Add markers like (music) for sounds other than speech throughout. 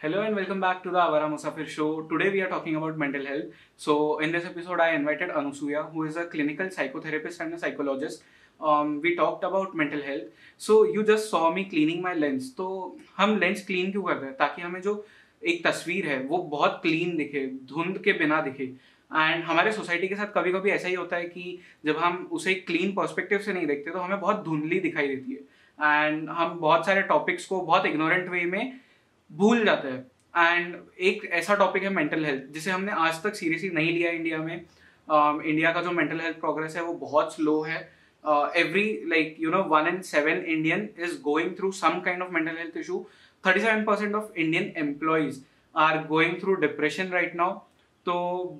Hello and welcome back to the Avara Musafir show. Today we are talking about mental health. So in this episode, I invited Anusuya, who is a clinical psychotherapist and a psychologist. Um, we talked about mental health. So you just saw me cleaning my lens. तो हम lens clean क्यों करते हैं ताकि हमें जो एक तस्वीर है वो बहुत क्लीन दिखे धुंध के बिना दिखे एंड हमारे सोसाइटी के साथ कभी कभी ऐसा ही होता है कि जब हम उसे क्लीन पर्सपेक्टिव से नहीं देखते तो हमें बहुत धुंधली दिखाई देती है एंड हम बहुत सारे टॉपिक्स को बहुत इग्नोरेंट वे में भूल जाते हैं। एंड एक ऐसा टॉपिक है मेंटल हेल्थ जिसे हमने आज तक सीरियसली नहीं लिया इंडिया में। इंडिया uh, का जो मेंटल हेल्थ प्रोग्रेस है वो बहुत स्लो है। Every like you know one and seven Indian is going through some kind of mental health issue thirty seven percent of Indian employees are going through depression right now तो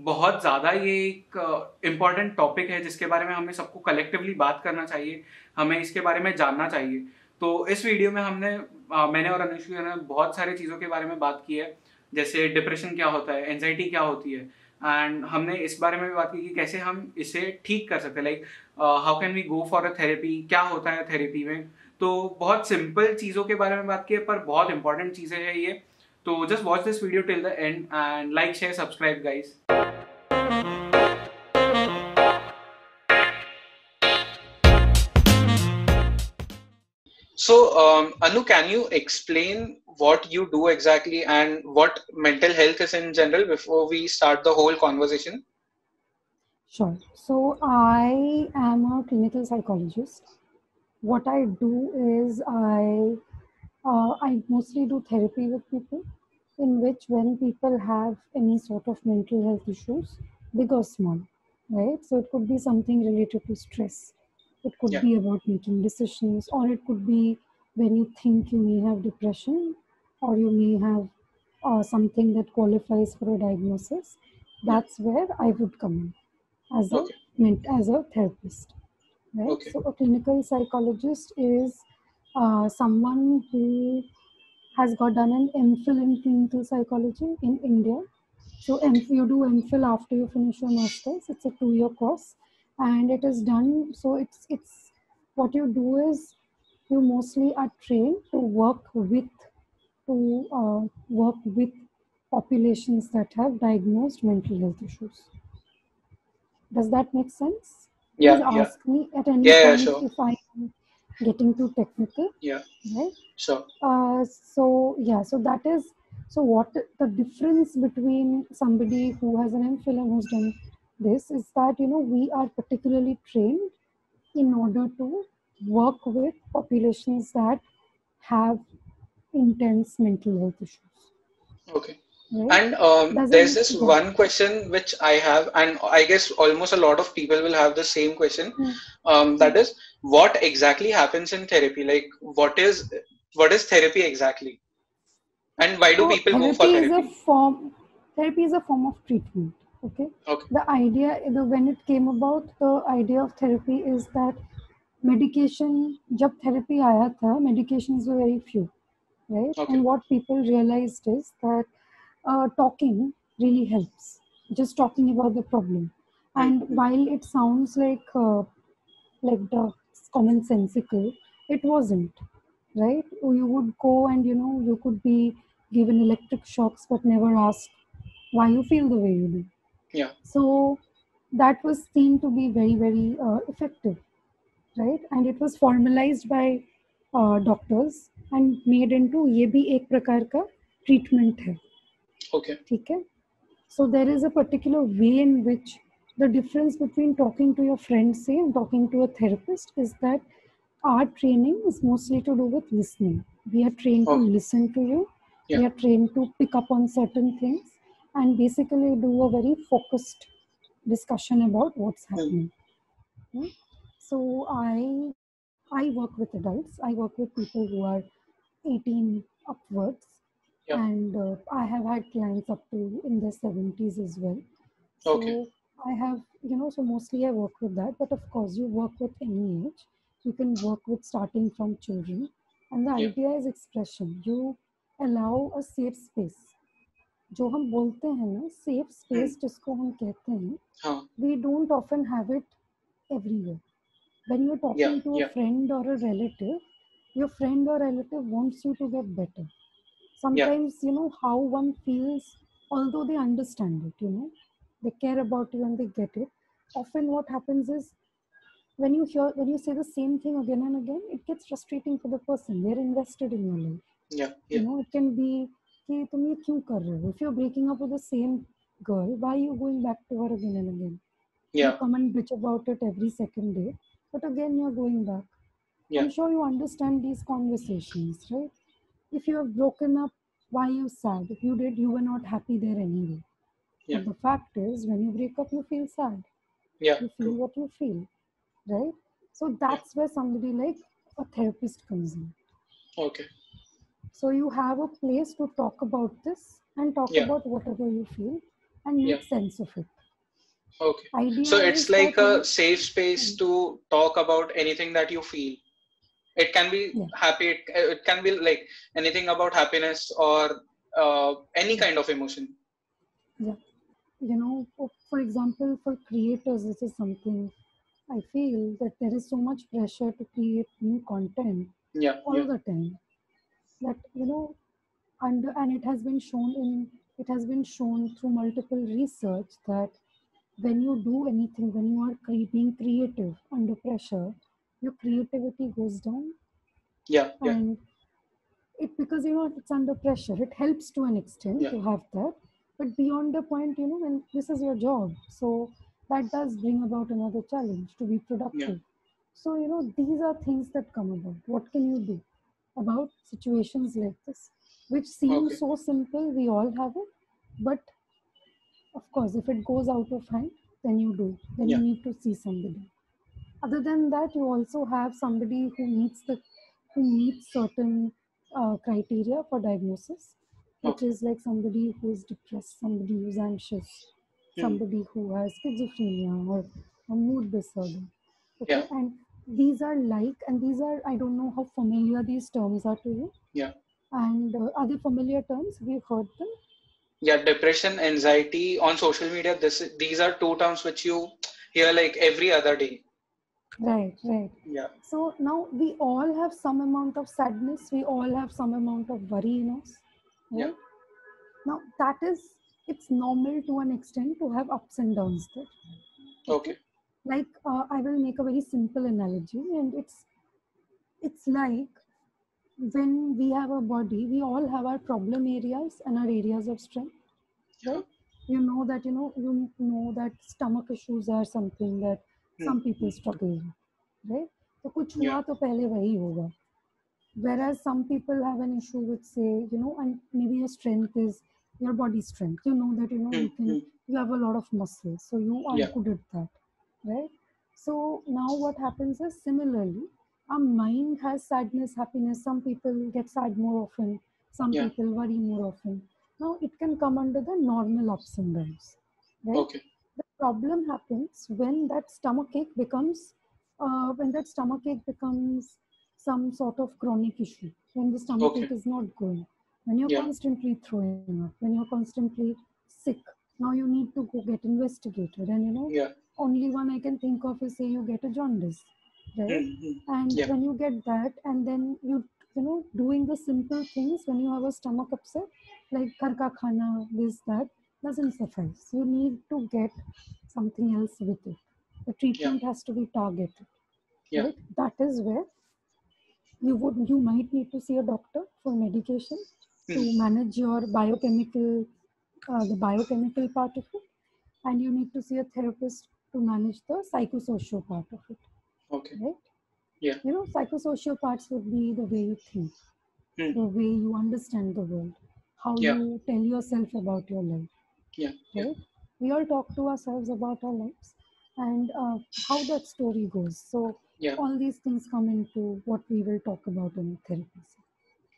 बहुत ज़्यादा ये एक important uh, topic है जिसके बारे में हमें सबको कलेक्टिवली बात करना चाहिए हमें इसके बारे में जानना चाहिए। तो इस वीडियो में हमने आ, मैंने और अनुष्का ने बहुत सारे चीज़ों के बारे में बात की है। जैसे डिप्रेशन क्या होता है एनजाइटी क्या होती है? एंड हमने इस बारे में भी बात की कि कैसे हम इसे ठीक कर सकते हैं। Like how can we go for a therapy क्या होता है थेरेपी में? तो बहुत सिंपल चीज़ों के बारे में बात की है पर बहुत इंपॉर्टेंट चीज़ें हैं ये। तो just watch this video till the end and like share subscribe guys So, um, Anu, can you explain what you do exactly and what mental health is in general before we start the whole conversation? Sure. So, I am a clinical psychologist. What I do is I uh, I mostly do therapy with people, in which when people have any sort of mental health issues, big or small, right? So it could be something related to stress it could yeah. be about making decisions, or it could be when you think you may have depression, or you may have uh, something that qualifies for a diagnosis. That's where I would come in as okay. a as a therapist. Right. Okay. So a clinical psychologist is uh, someone who has got done an MPhil in clinical psychology in India. So M you do MPhil after you finish your masters. It's a two-year course and it is done. So it's it's what you do is you mostly are trained to work with to uh, work with populations that have diagnosed mental health issues. Does that make sense? Yeah Please ask yeah. me at any yeah, point yeah, sure. if i am getting too technical yeah. right? Sure. Uh, so yeah so that is so what the difference between somebody who has an MPhil and who's done this is that you know we are particularly trained in order to work with populations that have intense mental health issues. Okay. Right? and um, there's this yeah. one question which i have and i guess almost a lot of people will have the same question. Mm. um, that is what exactly happens in therapy? Like what is what is therapy exactly? And why do so people go for therapy is a form therapy is a form of treatment okay. Okay. The idea the, when it came about the idea of therapy is that medication jab therapy aaya tha medications were very few right? Okay. and what people realized is that uh, talking really helps just talking about the problem. And while it sounds like uh, like the commonsensical it wasn't right? You would go and you know you could be given electric shocks but never ask why you feel the way you do yeah. So that was seen to be very very uh, effective right? And it was formalized by uh, doctors and made into ye bhi ek prakar ka treatment hai. Okay. Theek hai? So there is a particular way in which the difference between talking to your friend say and talking to a therapist is that our training is mostly to do with listening. We are trained okay. to oh. listen to you. Yeah. we are trained to pick up on certain things and basically do a very focused discussion about what's happening. Mm. So I I work with adults. I work with people who are 18 upwards, yep. and uh, I have had clients up to in their 70s as well. So okay. I have you know so mostly I work with that, but of course you work with any age. You can work with starting from children, and the yep. idea is expression. You allow a safe space जो हम बोलते हैं ना safe space जिसको हम कहते हैं we don't often have it everywhere when you're talking yeah, to a yeah. friend or a relative your friend or relative wants you to get better sometimes you know how one feels although they understand it you know they care about you and they get it often what happens is when you hear when you say the same thing again and again it gets frustrating for the person they're invested in your life yeah, you yeah. know it can be कि तुम ये क्यों कर रहे हो if you're breaking up with the same girl why are you going back to her again and again you yeah come and bitch about it every second day but again you're going back Yeah. i'm sure you understand these conversations right if you have broken up why are you sad if you did you were not happy there anyway Yeah. but the fact is when you break up you feel sad yeah you feel true. what you feel right so that's where somebody like a therapist comes in okay so you have a place to talk about this and talk Yeah. about whatever you feel and make Yeah. sense of it okay idea so it's like a safe space Mm. to talk about anything that you feel it can be Yeah. happy it, it can be like anything about happiness or uh, any kind of emotion Yeah. you know for, for example for creators this is something i feel that there is so much pressure to create new content yeah all yeah the time that you know and and it has been shown in it has been shown through multiple research that when you do anything when you are cre- being creative under pressure your creativity goes down. Yeah yeah. And it because you know it's under pressure it helps to an extent Yeah. to have that. But beyond the point you know when this is your job so that does bring about another challenge to be productive. So you know these are things that come about. What can you do about situations like this which seem Okay. so simple we all have it but of course if it goes out of hand then you do then Yeah. you need to see somebody other than that you also have somebody who meets the who meets certain uh, criteria for diagnosis which Okay. is like somebody who is depressed somebody who's anxious Hmm. somebody who has schizophrenia or a mood disorder okay Yeah. and these are like and these are i don't know how familiar these terms are to you Yeah. and uh, are they familiar terms we've heard them yeah depression anxiety on social media this is- these are two terms which you hear like every other day right right yeah So now we all have some amount of sadness, we all have some amount of worry in us. Right? Yeah. Now that is it's normal to an extent to have ups and downs there. okay Like uh, I will make a very simple analogy, and it's it's like when we have a body, we all have our problem areas and our areas of strength. yeah Right? You know that you know you know that stomach issues are something that some Hmm. people struggle with, right? तो कुछ Yeah. हुआ तो पहले वही होगा whereas some people have an issue with say you know and maybe your strength is your body strength you know that you know you Hmm, can hmm. you have a lot of muscle so you are Yeah. good at that right? So now what happens is similarly our mind has sadness happiness. Some people get sad more often. Some Yeah. people worry more often. Now it can come under the normal ups and downs right? Okay. The problem happens when that stomach ache becomes uh, when that stomach ache becomes some sort of chronic issue when the stomach Okay. ache is not going when you're Yeah. constantly throwing up when you're constantly sick. Now you need to go get investigated and you know yeah only one i can think of is say you get a jaundice right Hmm, hmm. and Yeah. when you get that and then you you know doing the simple things when you have a stomach upset like ghar ka khana this that doesn't suffice you need to get something else with it the treatment has to be targeted Yeah. right that is where you would you might need to see a doctor for medication to Hmm. manage your biochemical uh, the biochemical part of it and you need to see a therapist to manage the psychosocial part of it okay. right? Yeah. you know psychosocial parts would be the way you think Hmm. the way you understand the world how Yeah. you tell yourself about your life yeah. Yeah. right? We all talk to ourselves about our lives and uh, how that story goes. So yeah. all these things come into what we will talk about in therapy.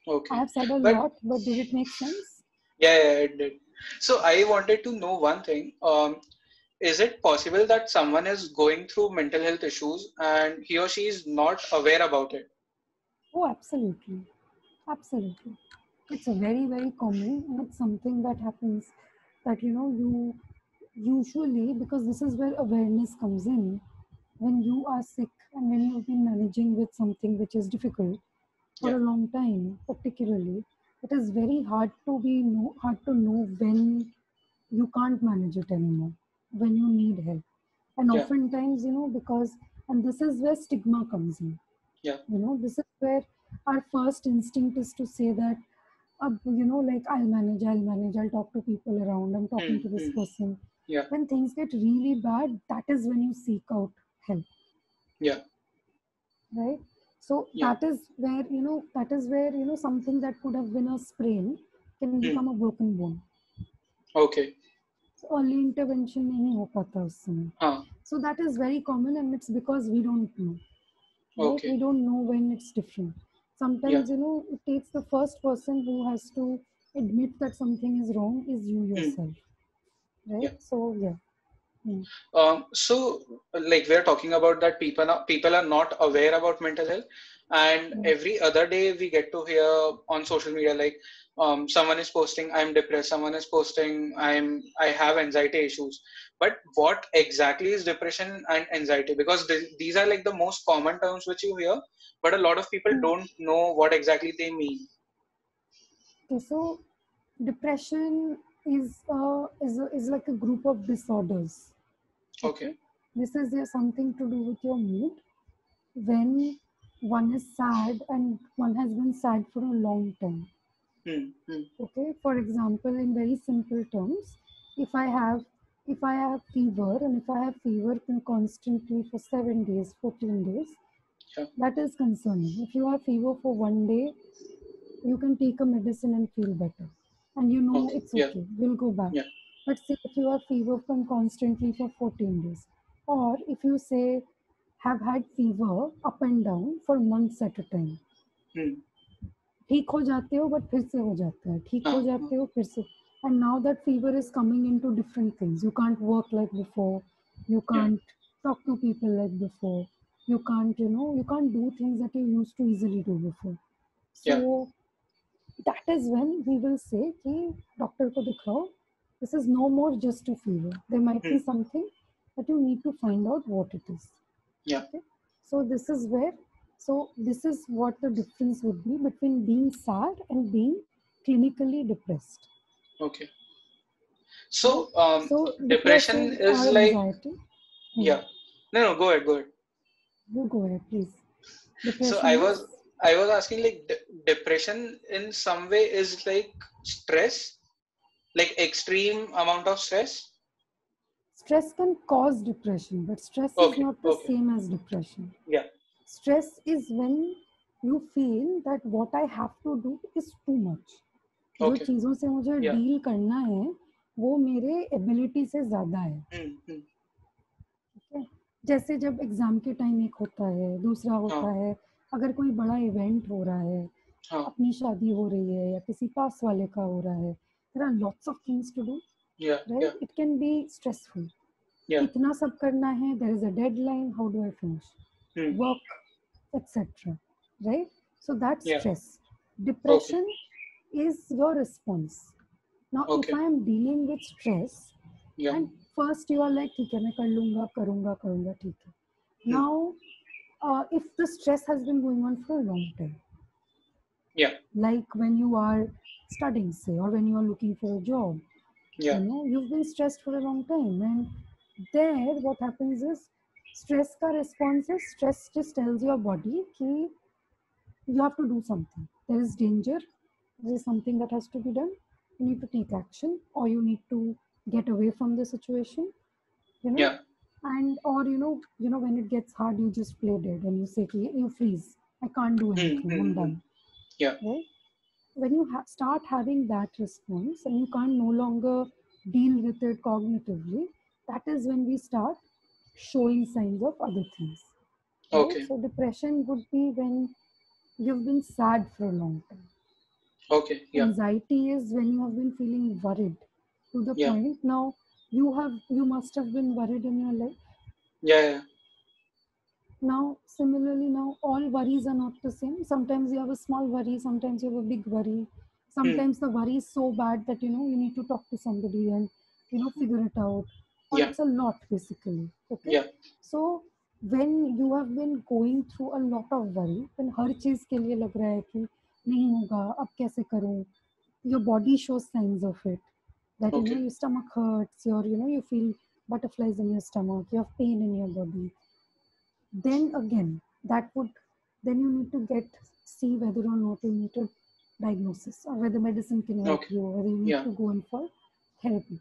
Okay. i have said a But- lot but did it make sense? Yeah, yeah it did. So i wanted to know one thing. Um is it possible that someone is going through mental health issues and he or she is not aware about it? Oh absolutely. Absolutely. It's a very very common and it's something that happens that you know you usually because this is where awareness comes in when you are sick and when you've been managing with something which is difficult for Yeah. a long time particularly it is very hard to be know, hard to know when you can't manage it anymore when you need help and Yeah. oftentimes you know because and this is where stigma comes in Yeah. you know this is where our first instinct is to say that uh, you know like i'll manage i'll manage i'll talk to people around i'm talking Hmm, to this hmm. person Yeah. when things get really bad that is when you seek out help Yeah. right so Yeah. that is where you know that is where you know something that could have been a sprain can Hmm. become a broken bone Okay. so early intervention नहीं हो पाता उस समय Huh. so that is very common and it's because we don't know right Okay. we don't know when it's different sometimes you know it takes the first person who has to admit that something is wrong is you yourself right Hmm. Yeah. so yeah Mm. Um, so, like we are talking about that people are, people are not aware about mental health, and Mm. every other day we get to hear on social media like um, someone is posting I'm depressed, someone is posting I'm I have anxiety issues. But what exactly is depression and anxiety? Because th- these are like the most common terms which you hear, but a lot of people Mm. don't know what exactly they mean. okay so depression is uh, is is like a group of disorders Okay. this is uh, something to do with your mood when one is sad and one has been sad for a long time Hmm. Hmm. okay for example in very simple terms if i have if i have fever and if i have fever con- constantly for 7 days 14 days Yeah. that is concerning if you have fever for one day you can take a medicine and feel better and you know Okay, it's yeah. okay we'll go back Yeah. but say if you have fever from constantly for 14 days or if you say have had fever up and down for months at a time Hmm. ठीक हो जाते हो but फिर से हो जाता है ठीक हो हाँ, जाते हो फिर से and now that fever is coming into different things you can't work like before you can't talk to people like before you can't you know you can't do things that you used to easily do before so that is when we will say कि doctor को दिखाओ this is no more just a fever there might be Hmm. something that you need to find out what it is Yeah. okay so this is where so this is what the difference would be between being sad and being clinically depressed Okay. So, um, so depression is or like anxiety Hmm. yeah. No, no, go ahead, go ahead. you go ahead please depression So I is- was I was asking like de- depression in some way is like stress, like extreme amount of stress. stress can cause depression but stress Okay, is not the okay. same as depression Yeah. stress is when you feel that what i have to do is too much जो Okay. चीज़ों से मुझे Yeah. Deal करना है वो मेरे ability से ज़्यादा है Hmm, hmm. है जैसे जब एग्ज़ाम के टाइम एक होता है दूसरा होता हाँ। है अगर कोई बड़ा इवेंट हो रहा है हाँ. अपनी शादी हो रही है या किसी पास वाले का हो रहा है there are lots of things to do right it can be stressful इतना सब करना है there is a dead how do I finish work etcetera right so that stress depression is your response now if I am dealing with stress and first you are like ठीक है मैं कर लूँगा करूँगा करूँगा ठीक है. Hmm. Now uh, if the stress has been going on for a long time, Yeah. like when you are studying, say, or when you are looking for a job, Yeah. you know you've been stressed for a long time and there what happens is stress ka response is stress just tells your body ki you have to do something. There is danger. There is something that has to be done. You need to take action or you need to get away from the situation. You know? Yeah. And or you know you know when it gets hard you just play dead and you say you freeze i can't do Hmm, anything hmm, i'm hmm. done Yeah. right when you ha- start having that response and you can't no longer deal with it cognitively that is when we start showing signs of other things right? Okay. so depression would be when you've been sad for a long time Okay. Yeah. anxiety is when you have been feeling worried to the Yeah. point now you have you must have been worried in your life Yeah. Yeah. now similarly now all worries are not the same sometimes you have a small worry sometimes you have a big worry sometimes the worry is so bad that you know you need to talk to somebody and you know figure it out or Yeah. it's a lot basically okay Yeah. so when you have been going through a lot of worry then हर चीज के लिए लग रहा है कि नहीं होगा अब कैसे करूं your body shows signs of it that okay. you know your stomach hurts Your you know you feel butterflies in your stomach you have pain in your body then again that would then you need to get see whether or not you need a diagnosis or whether medicine can help okay. you whether you need yeah. to go in for therapy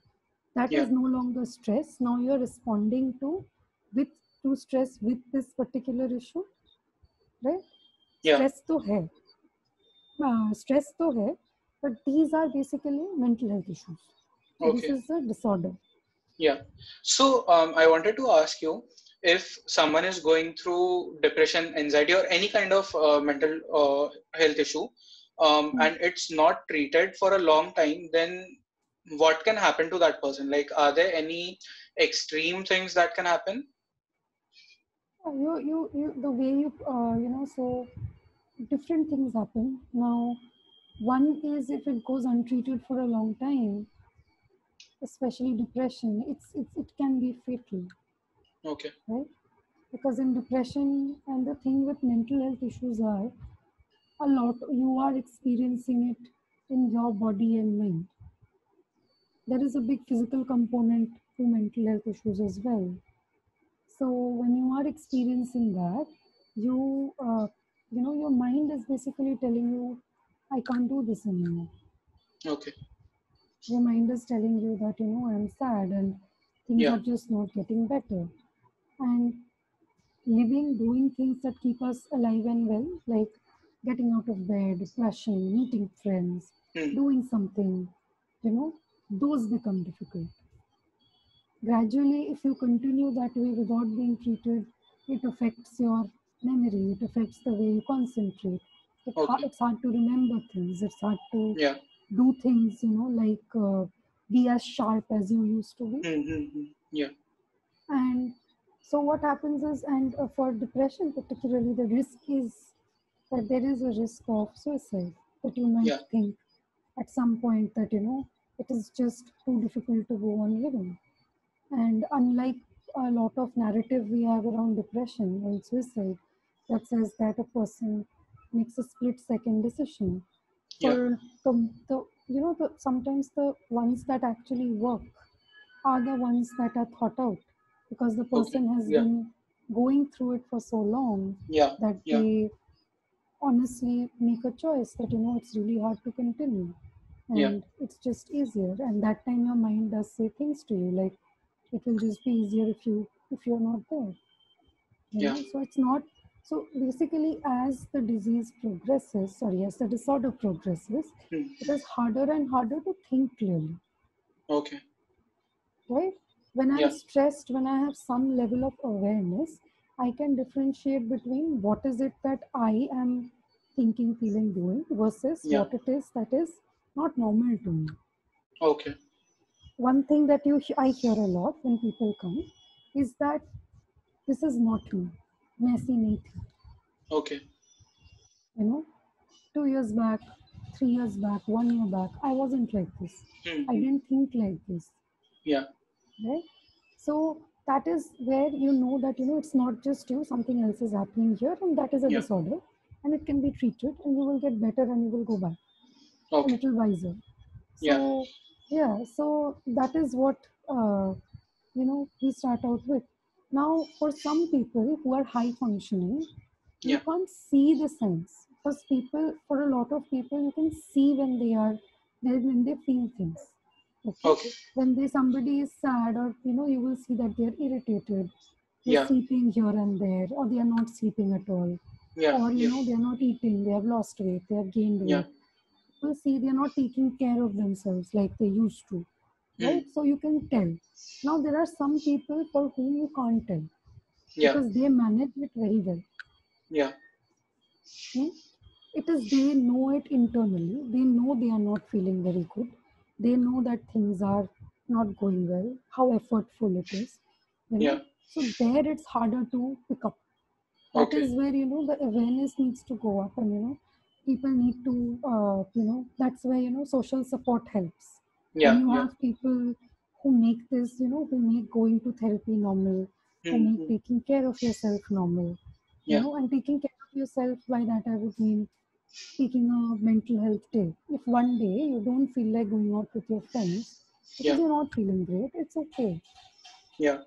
That yeah. is no longer stress now you're responding to with to stress with this particular issue right yeah. stress to hai uh, stress to hai but these are basically mental health issues so this is a disorder Yeah. So um, I wanted to ask you if someone is going through depression, anxiety, or any kind of uh, mental uh, health issue, um, Hmm. and it's not treated for a long time, then what can happen to that person? Like, are there any extreme things that can happen? Uh, you, you, you, the way you, uh, you know, so different things happen. Now, one is if it goes untreated for a long time, especially depression, it's, it's it can be fatal, Okay. right? Because in depression, and the thing with mental health issues are a lot you are experiencing it in your body and mind. There is a big physical component to mental health issues as well. So when you are experiencing that, you uh, you know your mind is basically telling you, I can't do this anymore. Okay. Your mind is telling you that you know I'm sad and things Yeah. are just not getting better. And living, doing things that keep us alive and well, like getting out of bed, brushing, meeting friends, Hmm. doing something, you know, those become difficult. Gradually, if you continue that way without being treated, it affects your memory, it affects the way you concentrate. It Okay. it's hard to remember things, it's hard to Yeah. Do things, you know, like uh, be as sharp as you used to be. Mm-hmm. Yeah. And so what happens is, and uh, for depression particularly, the risk is that there is a risk of suicide. That you might Yeah. think at some point that you know it is just too difficult to go on living. And unlike a lot of narrative we have around depression and suicide, that says that a person makes a split second decision. Yeah. The, the you know the sometimes the ones that actually work are the ones that are thought out because the person has yeah. been going through it for so long Yeah. that Yeah. they honestly make a choice that you know it's really hard to continue and it's just easier and that time your mind does say things to you like it will just be easier if you if you're not there Yeah. know so it's not so basically as the disease progresses sorry as the disorder progresses Hmm. it is harder and harder to think clearly Okay. right? When I'm Yeah. stressed, when I have some level of awareness, I can differentiate between what is it that I am thinking, feeling, doing versus Yeah. what it is that is not normal to me. Okay. One thing that you I hear a lot when people come is that this is not me messy neat. Okay. You know, two years back, three years back, one year back, I wasn't like this. Hmm. I didn't think like this. Yeah. Right? So that is where you know that you know it's not just you, something else is happening here, and that is a yeah. disorder. And it can be treated and you will get better and you will go back. Okay. A little wiser. So, yeah. yeah, so that is what uh, you know we start out with now for some people who are high functioning you can't see the signs because people for a lot of people you can see when they are when they feel things okay Okay. when they somebody is sad or you know you will see that they're irritated they're Yeah. sleeping here and there or they are not sleeping at all Yeah. or you Yeah. know they're not eating they have lost weight they have gained weight Yeah. you see they're not taking care of themselves like they used to. Right so you can tell now there are some people for whom you can't tell Yeah. because they manage it very well Yeah. Hmm? It is they know it internally. They know they are not feeling very good. They know that things are not going well, how effortful it is. Know? Yeah. So there it's harder to pick up. That is Okay. where, you know, the awareness needs to go up and, you know, people need to, uh, you know, that's where, you know, social support helps. Yeah. You Yeah. have people who make this, you know, who make going to therapy normal, who make Hmm. taking care of yourself normal, you know, and taking care of yourself by that I would mean taking a mental health day. If one day you don't feel like going out with your friends because Yeah. you're not feeling great, it's okay, Yeah.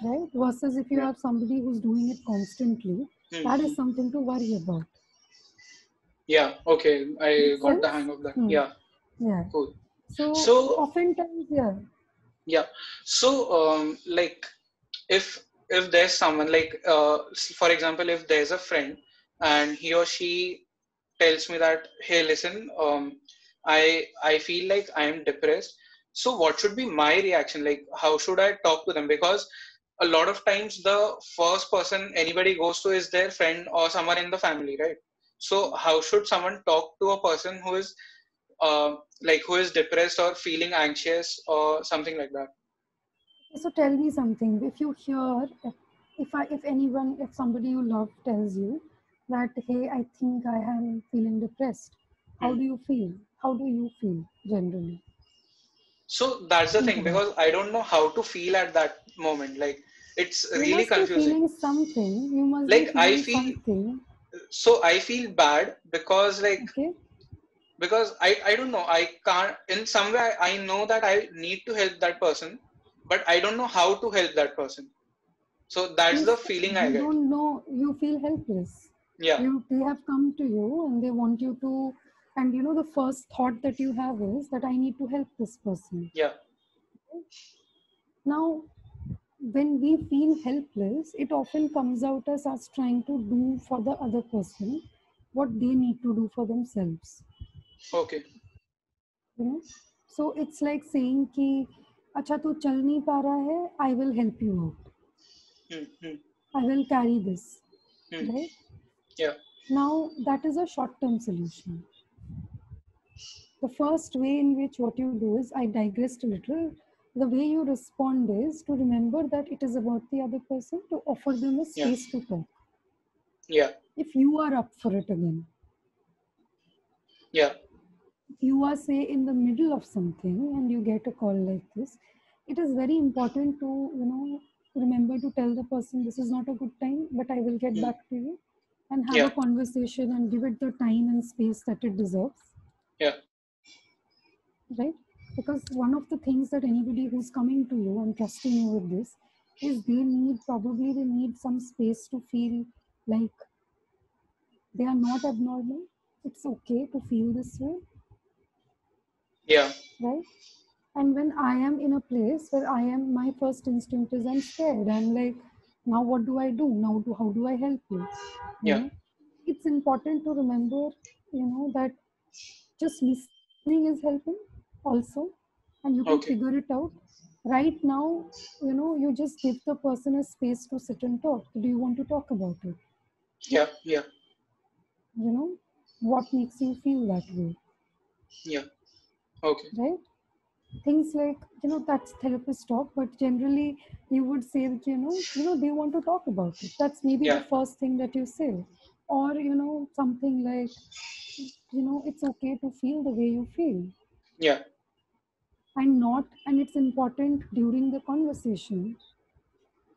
right? Versus if you Yeah. have somebody who's doing it constantly, that Hmm. is something to worry about. Yeah. Okay. I Makes got the hang of that. Hmm. Yeah. Yeah. Cool. So, So- oftentimes, yeah, Yeah. So, um, like, if if there's someone like, uh, for example, if there's a friend and he or she tells me that, hey, listen, um, I I feel like I am depressed. So, what should be my reaction? Like, how should I talk to them? Because a lot of times the first person anybody goes to is their friend or someone in the family, right? So, how should someone talk to a person who is uh, like who is depressed or feeling anxious or something like that? So tell me something. If you hear, if I, if anyone, if somebody you love tells you that, hey, I think I am feeling depressed, how Hmm. do you feel? How do you feel generally? So that's the thing because I don't know how to feel at that moment. Like it's You really must be confusing. feeling something. You must Like, be I feel- something. So I feel bad because like Okay. Because I I don't know I can't in some way I, know that I need to help that person, but I don't know how to help that person. So that's You the feeling I you get. don't know. You feel helpless. Yeah. You they have come to you and they want you to, and you know the first thought that you have is that I need to help this person. Yeah. Now, when we feel helpless, it often comes out as us trying to do for the other person what they need to do for themselves Okay. You know, so it's like saying कि अच्छा तू चल नहीं पा रहा है I will help you out. Hmm, hmm, I will carry this. hmm. Right? Yeah. Now that is a short-term solution. The first way in which what you do is I digressed a little. The way you respond is to remember that it is about the other person to offer them a Yeah. space to talk. Yeah. If you are up for it again, Yeah. you are say in the middle of something and you get a call like this, it is very important to you know remember to tell the person this is not a good time, but I will get Hmm. back to you and have Yeah. a conversation and give it the time and space that it deserves. Yeah. right? Because one of the things that anybody who's coming to you and trusting you with this is they need probably they need some space to feel like they are not abnormal. It's okay to feel this way, Yeah. right? And when I am in a place where I am, my first instinct is I'm scared. I'm like, now what do I do? Now do how do I help you? You Yeah. know? It's important to remember, you know, that just listening is helping also, and you can Okay. figure it out. Right now, you know, you just give the person a space to sit and talk. Do you want to talk about it? Yeah. Yeah. You know, what makes you feel that way, Yeah. Okay. right? Things like, you know, that's therapist talk, but generally you would say that, you know, you know, do you want to talk about it? That's maybe Yeah. the first thing that you say. Or, you know, something like, you know, it's okay to feel the way you feel. Yeah. and not and it's important during the conversation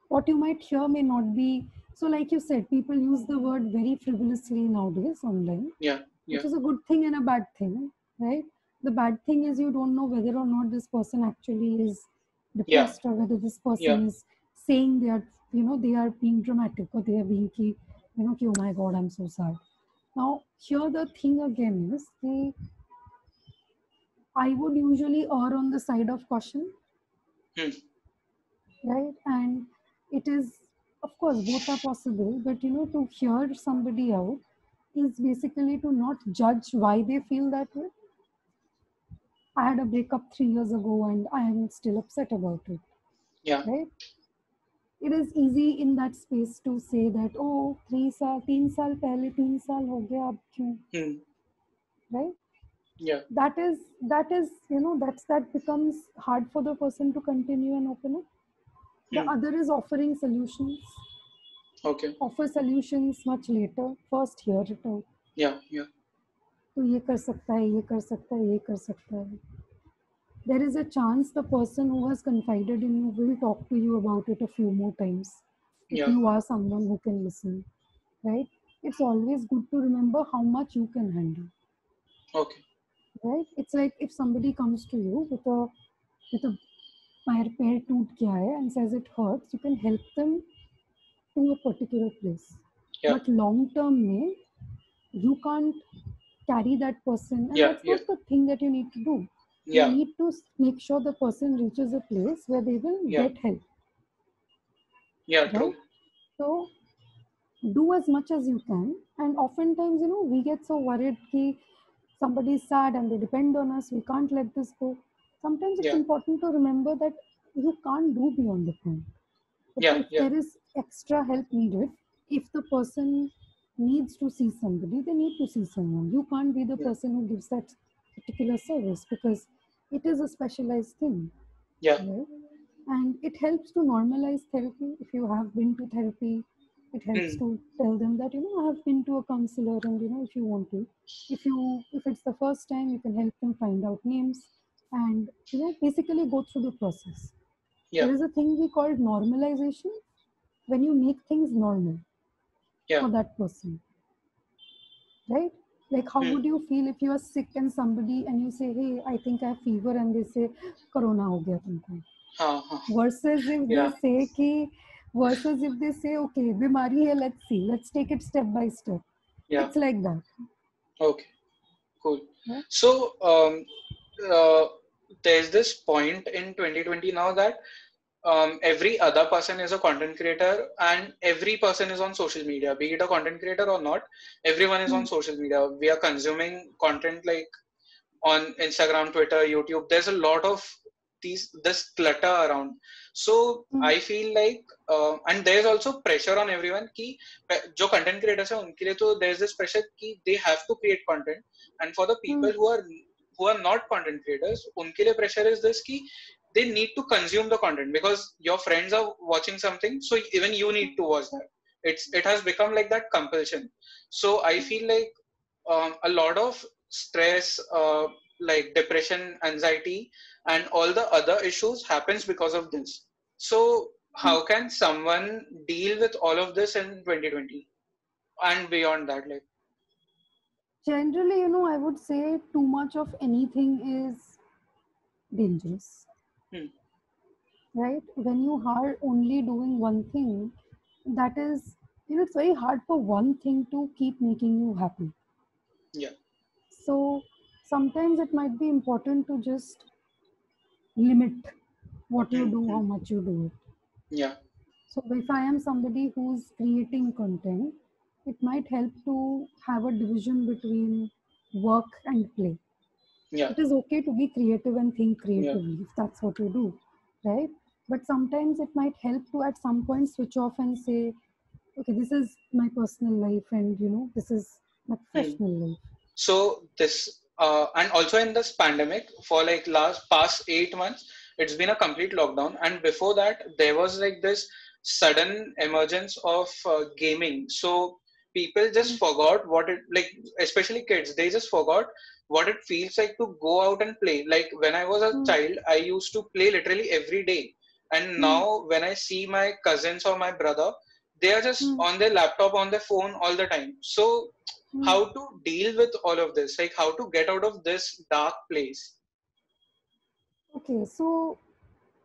what you might hear may not be so like you said people use the word very frivolously nowadays online Yeah. Yeah. which is a good thing and a bad thing right the bad thing is you don't know whether or not this person actually is depressed or whether this person Yeah. is saying they are you know they are being dramatic or they are being ki, you know ki, oh my god i'm so sad. Now here the thing again is ki, i would usually err on the side of caution. Hmm. right? And it is of course both are possible but you know to hear somebody out is basically to not judge why they feel that way I had a breakup three years ago and I am still upset about it. Yeah. Right? It is easy in that space to say that, oh, three saal, teen sal, pehle, teen sal, ho gaya, ab kyun? Hmm. Right? Yeah. That is, that is, you know, that's, that becomes hard for the person to continue and open up. The hmm. other is offering solutions. Okay. Offer solutions much later. First, hear it out. Yeah, yeah तो ये कर सकता है ये कर सकता है ये कर सकता है। There is a chance the person who confided in you will talk to you about it a few more times you are someone who can listen right it's always good to remember how much you can handle right it's like if somebody comes to you with with पैर पैर टूट गया है and says it hurts you can help them to a particular place but long term में you can't carry that person and Yeah, that's not the thing that you need to do. Yeah. you need to make sure the person reaches a place where they will Yeah. get help. Yeah true. Right so do as much as you can and oftentimes you know we get so worried ki somebody is sad and they depend on us we can't let this go. Sometimes it's Yeah. important to remember that you can't do beyond the point. Yeah, if yeah. there is extra help needed if the person needs to see somebody they need to see someone you can't be the Yeah. person who gives that particular service because it is a specialized thing yeah right? And it helps to normalize therapy. If you have been to therapy, it helps Mm. to tell them that you know I have been to a counselor, and you know if you want to, if you if it's the first time, you can help them find out names, and you know basically go through the process. Yeah. There is a thing we call normalization when you make things normal Yeah. for that person, right? Like how Mm. would you feel if you are sick and somebody and you say, hey, I think I have fever, and they say, Corona ho gaya tumko हाँ versus if Yeah. they say ki versus if they say okay bimari hai let's see let's take it step by step yeah it's like that Okay, cool. Yeah. So, um, uh, there's this point in 2020 now that um, every other person is a content creator and every person is on social media be it a content creator or not everyone is mm-hmm. on hmm. social media we are consuming content like on instagram twitter youtube there's a lot of these this clutter around so mm-hmm. i feel like uh, and there's also pressure on everyone ki jo content creators hai unke liye there's this pressure ki they have to create content and for the hmm. people mm-hmm. who are who are not content creators unke liye pressure is this ki they need to consume the content because your friends are watching something so even you need to watch that. It's it has become like that compulsion. So i feel like um, a lot of stress uh, like depression anxiety and all the other issues happens because of this. So how can someone deal with all of this in 2020 and beyond that like? Generally you know i would say too much of anything is dangerous Hmm. right? When you are only doing one thing that is you know it's very hard for one thing to keep making you happy. Yeah. So sometimes it might be important to just limit what you Hmm, do how much you do it. Yeah. So if I am somebody who's creating content, it might help to have a division between work and play. Yeah It is okay to be creative and think creatively if that's what you do, right? But sometimes it might help to at some point switch off and say, okay, this is my personal life and you know, this is my professional life. so this uh, and also in this pandemic for like last past eight months it's been a complete lockdown and before that there was like this sudden emergence of uh, gaming so people just Mm. forgot what it like especially kids they just forgot what it feels like to go out and play like when i was a Mm. child i used to play literally every day and Mm. now when i see my cousins or my brother they are just Mm. on their laptop on their phone all the time so Mm. how to deal with all of this like how to get out of this dark place Okay, so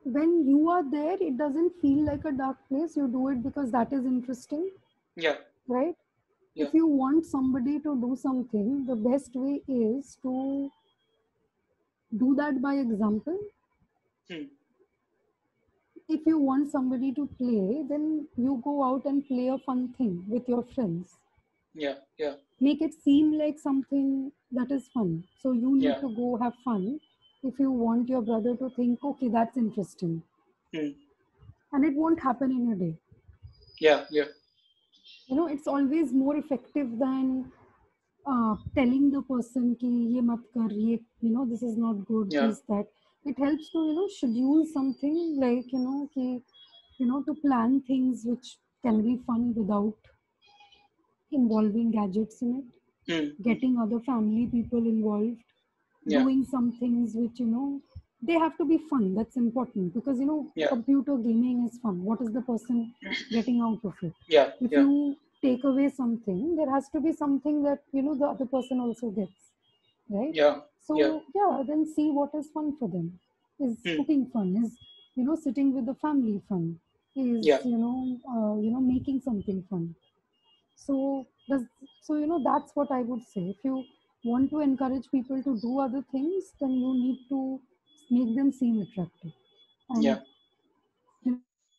when you are there, it doesn't feel like a dark place. You do it because that is interesting. yeah right? Yeah. If you want somebody to do something, the best way is to do that by example. Hmm. If you want somebody to play, then you go out and play a fun thing with your friends. yeah yeah Make it seem like something that is fun. So you need Yeah. to go have fun if you want your brother to think, okay, that's interesting. Hmm. And it won't happen in a day. yeah yeah you know it's always more effective than uh, telling the person ki ye mat kar ye you know this is not good Yeah. this that it helps to you know schedule something like you know ki you know to plan things which can be fun without involving gadgets in it Hmm. getting other family people involved yeah doing some things which you know they have to be fun that's important because you know Yeah. computer gaming is fun what is the person getting out of it yeah if yeah you take away something, there has to be something that you know the other person also gets, right? Yeah. So Yeah. yeah, then see what is fun for them. Is Hmm. cooking fun? Is you know sitting with the family fun? Is you know uh, you know making something fun? So does so you know that's what I would say. If you want to encourage people to do other things, then you need to make them seem attractive. And Yeah. it also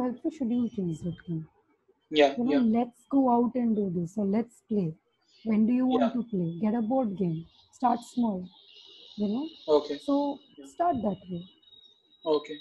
helps to schedule things with them. Yeah. You know, Yeah. let's go out and do this or let's play. When do you want Yeah. to play? Get a board game. Start small. You know, Okay. so Yeah. start that way. Okay.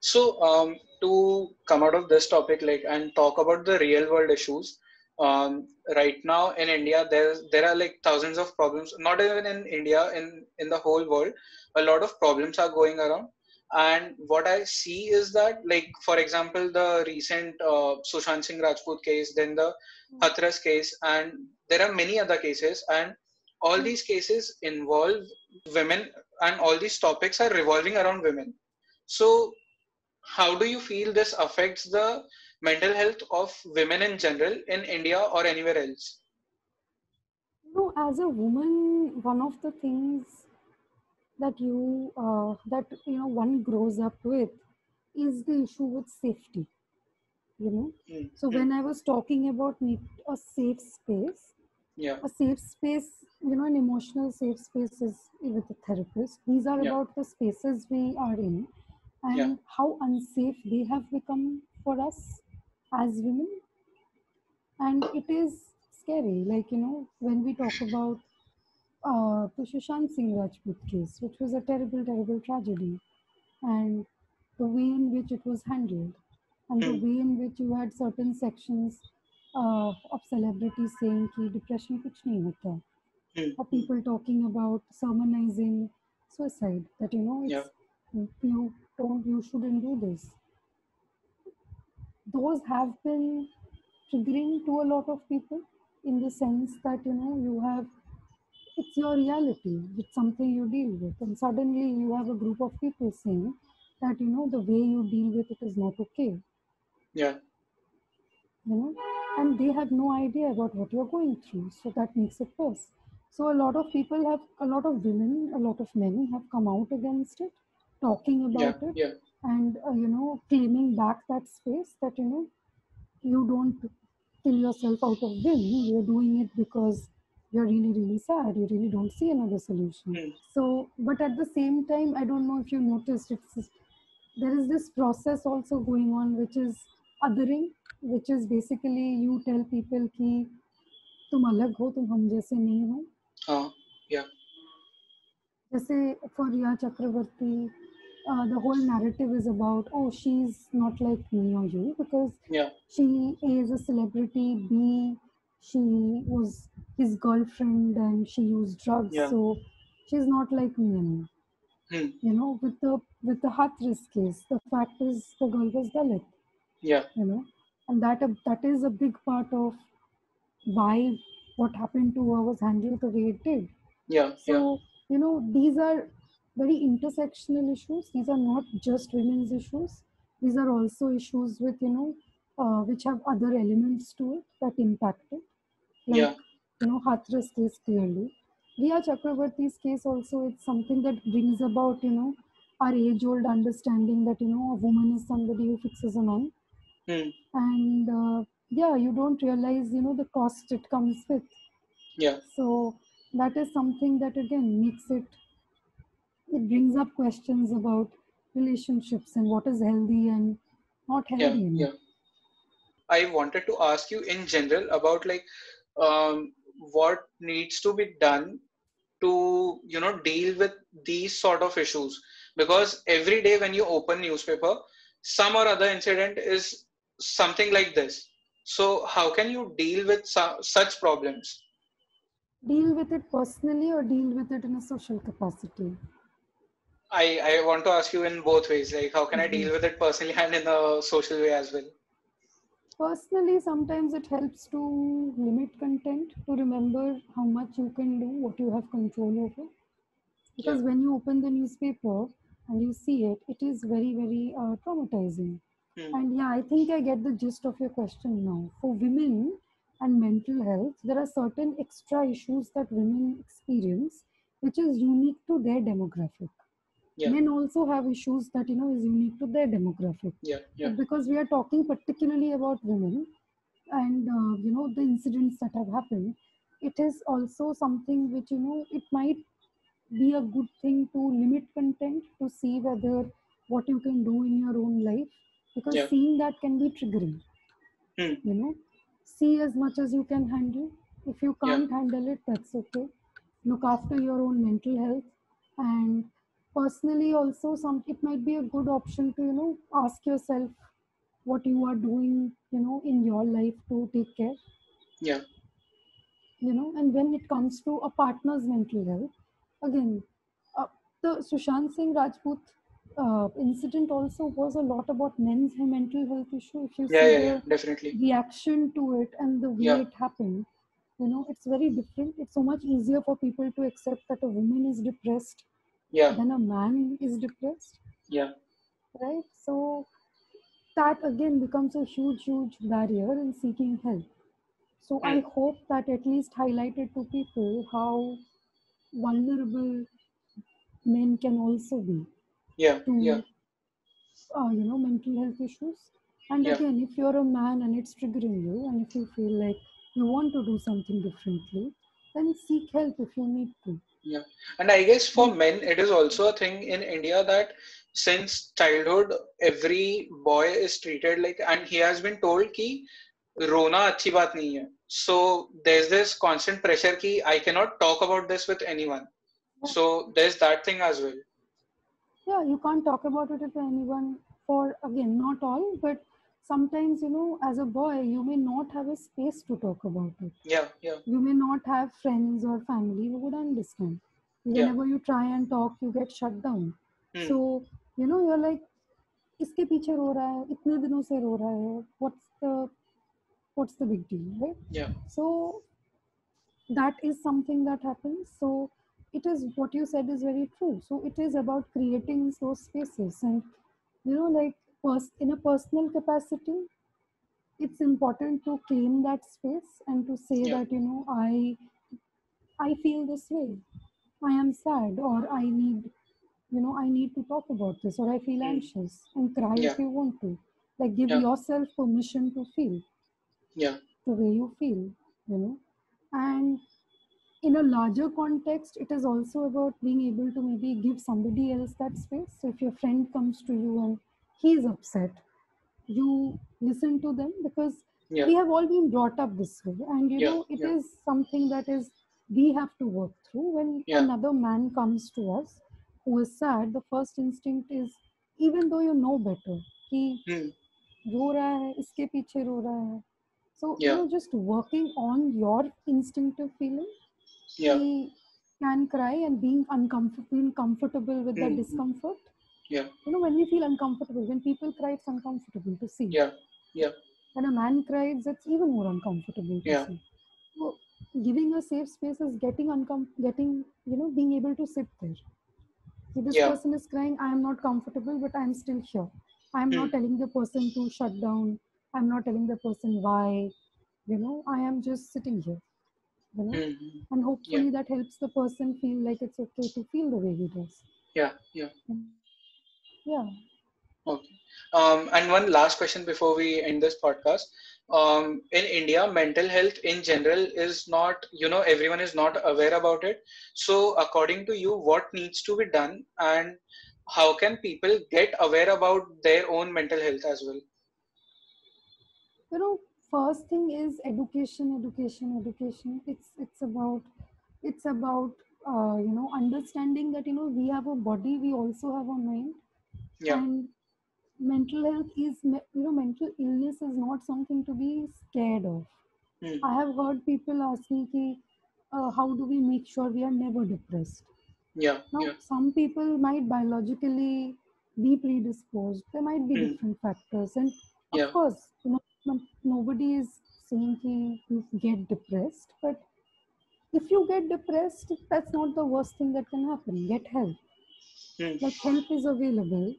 So, um, to come out of this topic, like, and talk about the real world issues, um, right now in India, there's there are like thousands of problems. Not even in India, in in the whole world, a lot of problems are going around. And what I see is that, like, for example, the recent uh, Sushant Singh Rajput case, then the Hathras case, and there are many other cases, and all these cases involve women, and all these topics are revolving around women. So, how do you feel this affects the mental health of women in general in India or anywhere else? You know, as a woman, one of the things that you uh, that you know one grows up with is the issue with safety. You know, Hmm, so when I was talking about need a safe space, Yeah. a safe space, you know, an emotional safe space is with a therapist. These are Yeah. about the spaces we are in and Yeah. how unsafe they have become for us as women. And it is scary like you know when we talk about uh, the Singh Rajput case, which was a terrible, terrible tragedy, and the way in which it was handled, and the way in which you had certain sections uh, of celebrities saying that depression kuch nahi hota, hmm. or people talking about sermonizing suicide that you know yeah. you don't you shouldn't do this, those have been triggering to a lot of people in the sense that you know you have it's your reality it's something you deal with and suddenly you have a group of people saying that you know the way you deal with it is not okay Yeah. you know and they have no idea about what you're going through so that makes it worse so a lot of people have a lot of women a lot of men have come out against it talking Yeah. about it Yeah and uh, you know claiming back that space that you know you don't kill yourself out of whim you're doing it because you're really really sad you really don't see another solution Hmm. so but at the same time i don't know if you noticed it's there is this process also going on which is othering which is basically you tell people कि तुम अलग हो तुम हम जैसे नहीं हो Uh, yeah. जैसे for Riya Chakravarti uh, the whole narrative is about oh she's not like me or you because Yeah. she is a celebrity b she was his girlfriend and she used drugs Yeah. so she's not like me anymore Hmm. you know with the with the Hathras case the fact is the girl was Dalit Yeah. you know and that that is a big part of why what happened to her was handled the way it did Yeah. so Yeah. you know these are very intersectional issues these are not just women's issues these are also issues with you know uh, which have other elements to it that impact it like Yeah. you know Hathras case clearly Riya Chakravarti's case also it's something that brings about you know our age old understanding that you know a woman is somebody who fixes a man Hmm. and uh, yeah you don't realize you know the cost it comes with Yeah. so that is something that again makes it it brings up questions about relationships and what is healthy and not healthy it. Yeah. I wanted to ask you in general about like um, what needs to be done to you know deal with these sort of issues because every day when you open newspaper some or other incident is something like this so how can you deal with su- such problems Deal with it personally or deal with it in a social capacity. I i want to ask you in both ways like how can i deal with it personally and in a social way as well Personally, sometimes it helps to limit content to remember how much you can do, what you have control over. yeah Because when you open the newspaper and you see it, it is very, very uh, traumatizing. Hmm. And yeah, I think I get the gist of your question now. For women and mental health, there are certain extra issues that women experience, which is unique to their demographic. Yeah. Men also have issues that you know is unique to their demographic. Yeah. Yeah. Because we are talking particularly about women and uh, you know the incidents that have happened, it is also something which you know it might be a good thing to limit content to see whether what you can do in your own life because Yeah. seeing that can be triggering Hmm. you know see as much as you can handle if you can't handle it that's okay look after your own mental health and personally also some it might be a good option to you know ask yourself what you are doing you know in your life to take care Yeah. you know and when it comes to a partner's mental health again uh, the sushant singh rajput uh, incident also was a lot about men's mental health issue if you Yeah. see Yeah. Yeah. Definitely. reaction to it and the way Yeah. it happened you know it's very different it's so much easier for people to accept that a woman is depressed Yeah. than a man is depressed Yeah. right so that again becomes a huge huge barrier in seeking help so i hope that at least highlighted to people how vulnerable men can also be Yeah. to Yeah. uh, you know mental health issues and Yeah. again if you're a man and it's triggering you and if you feel like you want to do something differently then seek help if you need to yeah. And i guess for men it is also a thing in india that since childhood every boy is treated like and he has been told ki rona achhi baat nahi hai. So there's this constant pressure ki i cannot talk about this with anyone. So there's that thing as well. Yeah you can't talk about it to anyone for again not all but sometimes you know as a boy you may not have a space to talk about it Yeah. Yeah. you may not have friends or family who would understand Yeah. whenever you try and talk you get shut down Hmm. so you know you're like इसके पीछे रो रहा है इतने दिनों से रो रहा है what's the what's the big deal right Yeah. so that is something that happens so it is what you said is very true so it is about creating those spaces and you know like pers- in a personal capacity it's important to claim that space and to say Yeah. that you know i i feel this way i am sad or i need you know i need to talk about this or i feel Hmm. anxious and cry Yeah. if you want to like give Yeah. yourself permission to feel Yeah. the way you feel you know and in a larger context it is also about being able to maybe give somebody else that space so if your friend comes to you and he's upset you listen to them because yeah. we have all been brought up this way and you yeah. know it yeah. is something that is we have to work through when another man comes to us who is sad the first instinct is even though you know better he hmm. ro raha so you know just working on your instinctive feeling yeah. he can cry and being uncomfortable being comfortable with the hmm. discomfort yeah. you know when we feel uncomfortable when people cry it's uncomfortable to see Yeah. Yeah. when a man cries it's even more uncomfortable to Yeah. see so giving a safe space is getting uncom- getting you know being able to sit there See, this Yeah. person is crying i am not comfortable but i am still here i am not Hmm. telling the person to shut down i'm not telling the person why you know i am just sitting here you know Hmm. and hopefully that helps the person feel like it's okay to feel the way he does Yeah. Yeah. Yeah Okay. Um, and one last question before we end this podcast. Um, in India, mental health in general is not, you know, everyone is not aware about it. So, according to you, what needs to be done and how can people get aware about their own mental health as well? you know first thing is education education education it's it's about it's about uh, you know understanding that you know we have a body we also have a mind Yeah. and mental health is you know mental illness is not something to be scared of Hmm. i have heard people asking ki, uh, how do we make sure we are never depressed Yeah. now Yeah. some people might biologically be predisposed there might be Hmm. different factors and of course you know nobody is saying ki you get depressed but if you get depressed that's not the worst thing that can happen get help Hmm. like help is available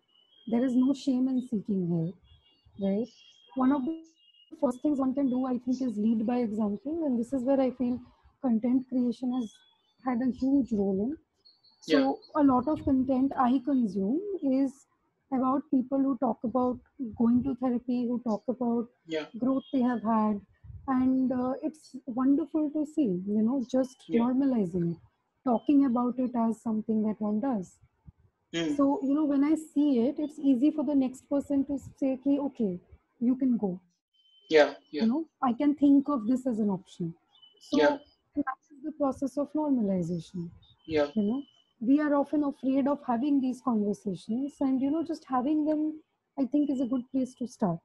there is no shame in seeking help right? One of the first things one can do, I think, is lead by example, and this is where I feel content creation has had a huge role in. So Yeah. a lot of content I consume is about people who talk about going to therapy, who talk about Yeah. growth they have had, and uh, it's wonderful to see. You know, just Yeah. normalizing it, talking about it as something that one does. Hmm. So you know, when I see it, it's easy for the next person to say, "Okay, okay, you can go." Yeah. Yeah. You know, I can think of this as an option. So Yeah. that is the process of normalization Yeah. you know we are often afraid of having these conversations and you know just having them i think is a good place to start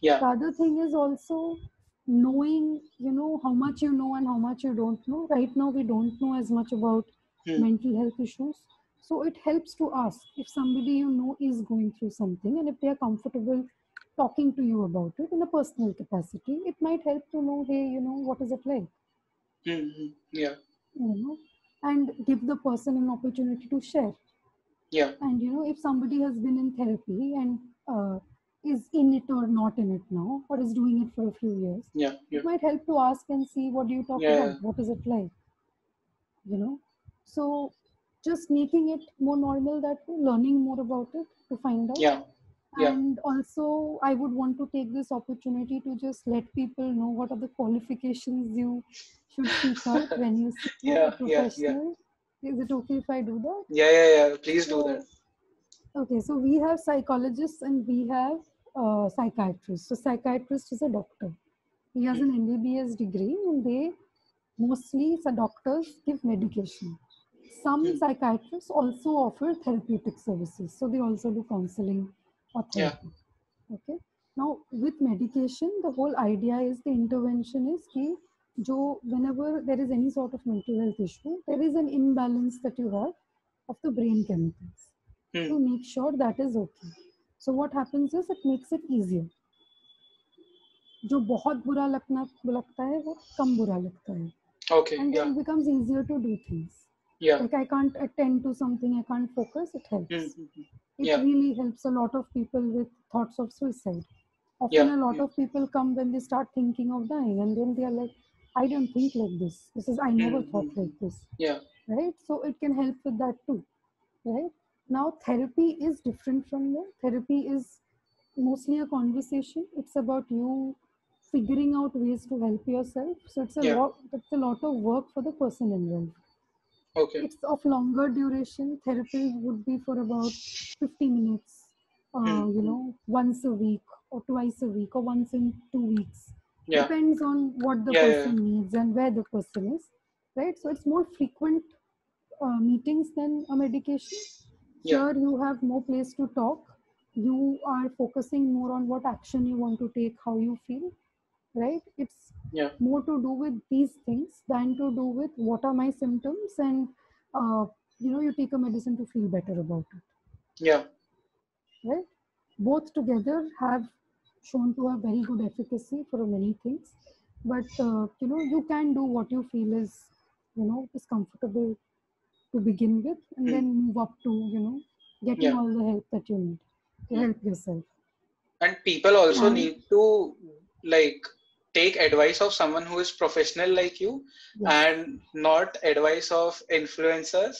Yeah. the other thing is also knowing you know how much you know and how much you don't know right now we don't know as much about Hmm. mental health issues so it helps to ask if somebody you know is going through something and if they are comfortable talking to you about it in a personal capacity it might help to know hey you know what is it like Hmm. hmm. Yeah. you know and give the person an opportunity to share Yeah. and you know if somebody has been in therapy and uh, is in it or not in it now or is doing it for a few years Yeah. Yeah. it might help to ask and see what do you talk Yeah. about what is it like you know so just making it more normal that way learning more about it to find out Yeah. Yeah. and also i would want to take this opportunity to just let people know what are the qualifications you should seek out (laughs) when you see Yeah. a Yeah. Yeah. professional is it okay if i do that Yeah. Yeah. Yeah. Please do that. okay, so we have psychologists and we have uh, psychiatrists. So, psychiatrist is a doctor. He has an MBBS degree, and they mostly the doctors give medication Some Hmm. psychiatrists also offer therapeutic services, so they also do counseling or Yeah. therapy. Okay. Now, with medication, the whole idea is the intervention is कि जो whenever there is any sort of mental health issue, there is an imbalance that you have of the brain chemicals Hmm. to make sure that is okay. So what happens is it makes it easier. जो बहुत बुरा लगना लगता है वो कम बुरा लगता है Okay. and then Yeah. it becomes easier to do things. Yeah. Like I can't attend to something, I can't focus, it helps. Hmm. hmm, hmm. It Yeah. really helps a lot of people with thoughts of suicide. Often Yeah, a lot of people come when they start thinking of dying and then they are like, I don't think like this. This is I never Hmm, thought like this. Yeah. right? So it can help with that too, right? Now, therapy is different from there. Therapy is mostly a conversation. It's about you figuring out ways to help yourself. So it's a Yeah. lot. It's a lot of work for the person involved. Okay. It's of longer duration. Therapy would be for about 50 minutes. Uh, Hmm, you know, once a week or twice a week or once in two weeks Yeah. depends on what the Yeah, yeah, person needs and where the person is right so it's more frequent uh, meetings than a medication Yeah. here you have more place to talk you are focusing more on what action you want to take how you feel right it's Yeah. more to do with these things than to do with what are my symptoms and uh, you know you take a medicine to feel better about it Yeah. right? Both together have shown to have very good efficacy for many things, but uh, you know you can do what you feel is you know is comfortable to begin with, and Hmm. then move up to you know getting Yeah. all the help that you need to Yeah. help yourself. And people also And- need to like take advice of someone who is professional like you Yes. and not advice of influencers.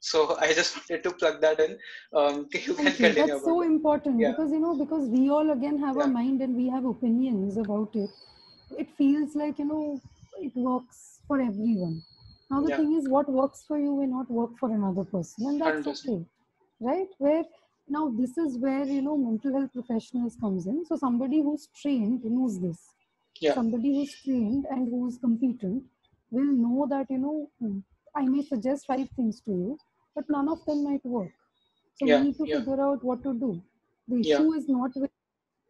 So (laughs) I just wanted to plug that in. Um, (laughs) you can you. continue That's so that. important Yeah. because you know because we all again have a Yeah. mind and we have opinions about it. It feels like you know it works for everyone. Now the Yeah. thing is, what works for you may not work for another person, and that's okay, right? Where now this is where you know mental health professionals comes in. So somebody who's trained knows this. Yeah. Somebody who's trained and who's competent will know that you know hmm, I may suggest five things to you, but none of them might work. So Yeah, we need to yeah. figure out what to do. The issue is not with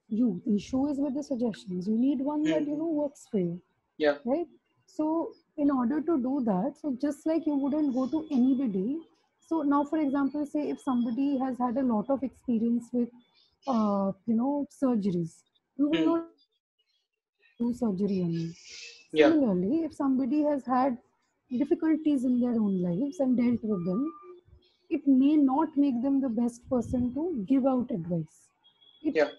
you. The issue is with the suggestions. You need one that you Mhm. know works for you, Yeah. right? So in order to do that, so just like you wouldn't go to anybody. So now, for example, say if somebody has had a lot of experience with, uh, you know, surgeries, you will Hmm. not do surgery on you. Yeah. Similarly, if somebody has had difficulties in their own lives and dealt with them, it may not make them the best person to give out advice. It Yeah.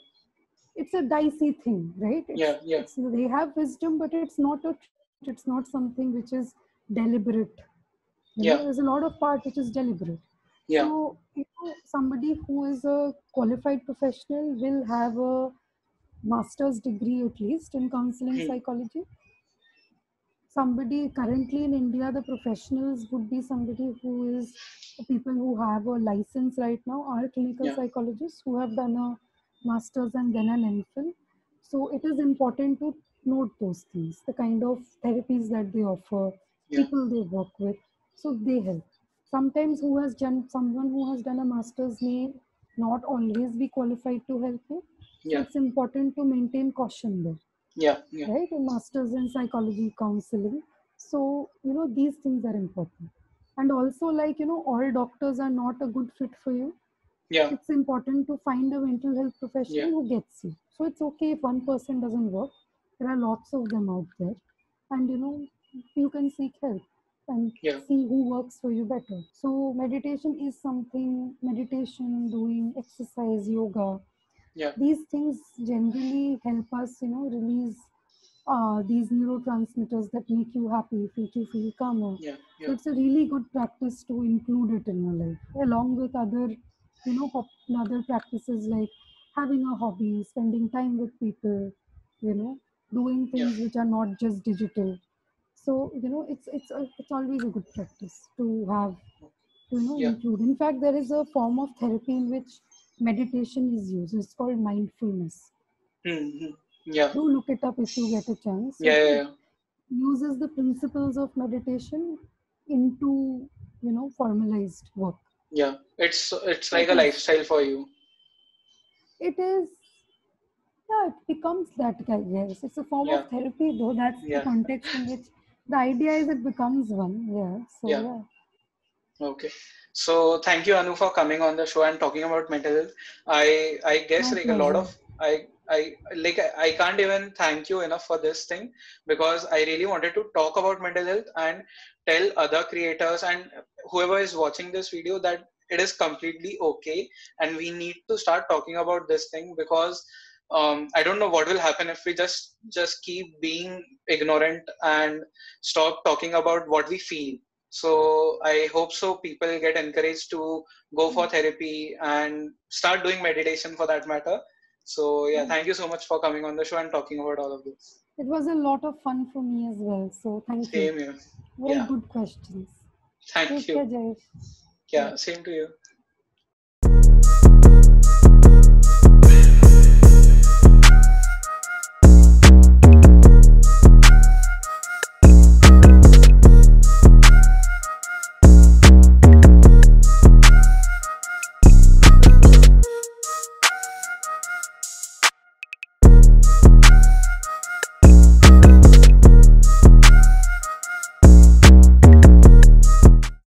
it's a dicey thing, right? It's, yeah, yeah. they have wisdom, but it's not a it's not something which is deliberate. You yeah. Know, there's a lot of part which is deliberate. Yeah. So you know, somebody who is a qualified professional will have a master's degree at least in counseling Hmm. psychology. Somebody currently in India, the professionals would be somebody who is people who have a license right now are clinical Yeah. psychologists who have done a master's and then an MPhil. So it is important to note those things, the kind of therapies that they offer, Yeah. people they work with. So they help. Sometimes who has done someone who has done a master's may not always be qualified to help you. Yeah. it's important to maintain caution there, Yeah. Yeah. right? A master's in psychology counseling. So, you know, these things are important. And also, like, you know, all doctors are not a good fit for you Yeah. it's important to find a mental health professional Yeah. who gets you. So it's okay if one person doesn't work. There are lots of them out there, and you know you can seek help and Yeah. see who works for you better. So meditation is something. Meditation, doing exercise, yoga. Yeah. These things generally help us, you know, release uh, these neurotransmitters that make you happy, make you feel calmer. Yeah. So Yeah. it's a really good practice to include it in your life, along with other, you know, other practices like having a hobby, spending time with people, you know, doing Yeah. things which are not just digital. So you know, it's it's a, it's always a good practice to have, to, you know, Yeah. include. In fact, there is a form of therapy in which meditation is used. It's called mindfulness. Hmm. hmm. Yeah. Do look it up if you get a chance. Yeah. Yeah. yeah. uses the principles of meditation into you know formalized work Yeah. It's it's like a lifestyle for you. it is yeah it becomes that guess it's a form Yeah. of therapy though that's Yeah. the context in which the idea is it becomes one yeah so Yeah. Okay. So thank you, Anu, for coming on the show and talking about mental health. I I guess My like a lot of I I like I, I can't even thank you enough for this thing because I really wanted to talk about mental health and tell other creators and whoever is watching this video that it is completely okay and we need to start talking about this thing because um, I don't know what will happen if we just just keep being ignorant and stop talking about what we feel so i hope so people get encouraged to go for therapy and start doing meditation for that matter. So yeah Mm. thank you so much for coming on the show and talking about all of this. It was a lot of fun for me as well. So thank you. Same here. Very yeah. good questions. Thank take you. care yeah same to you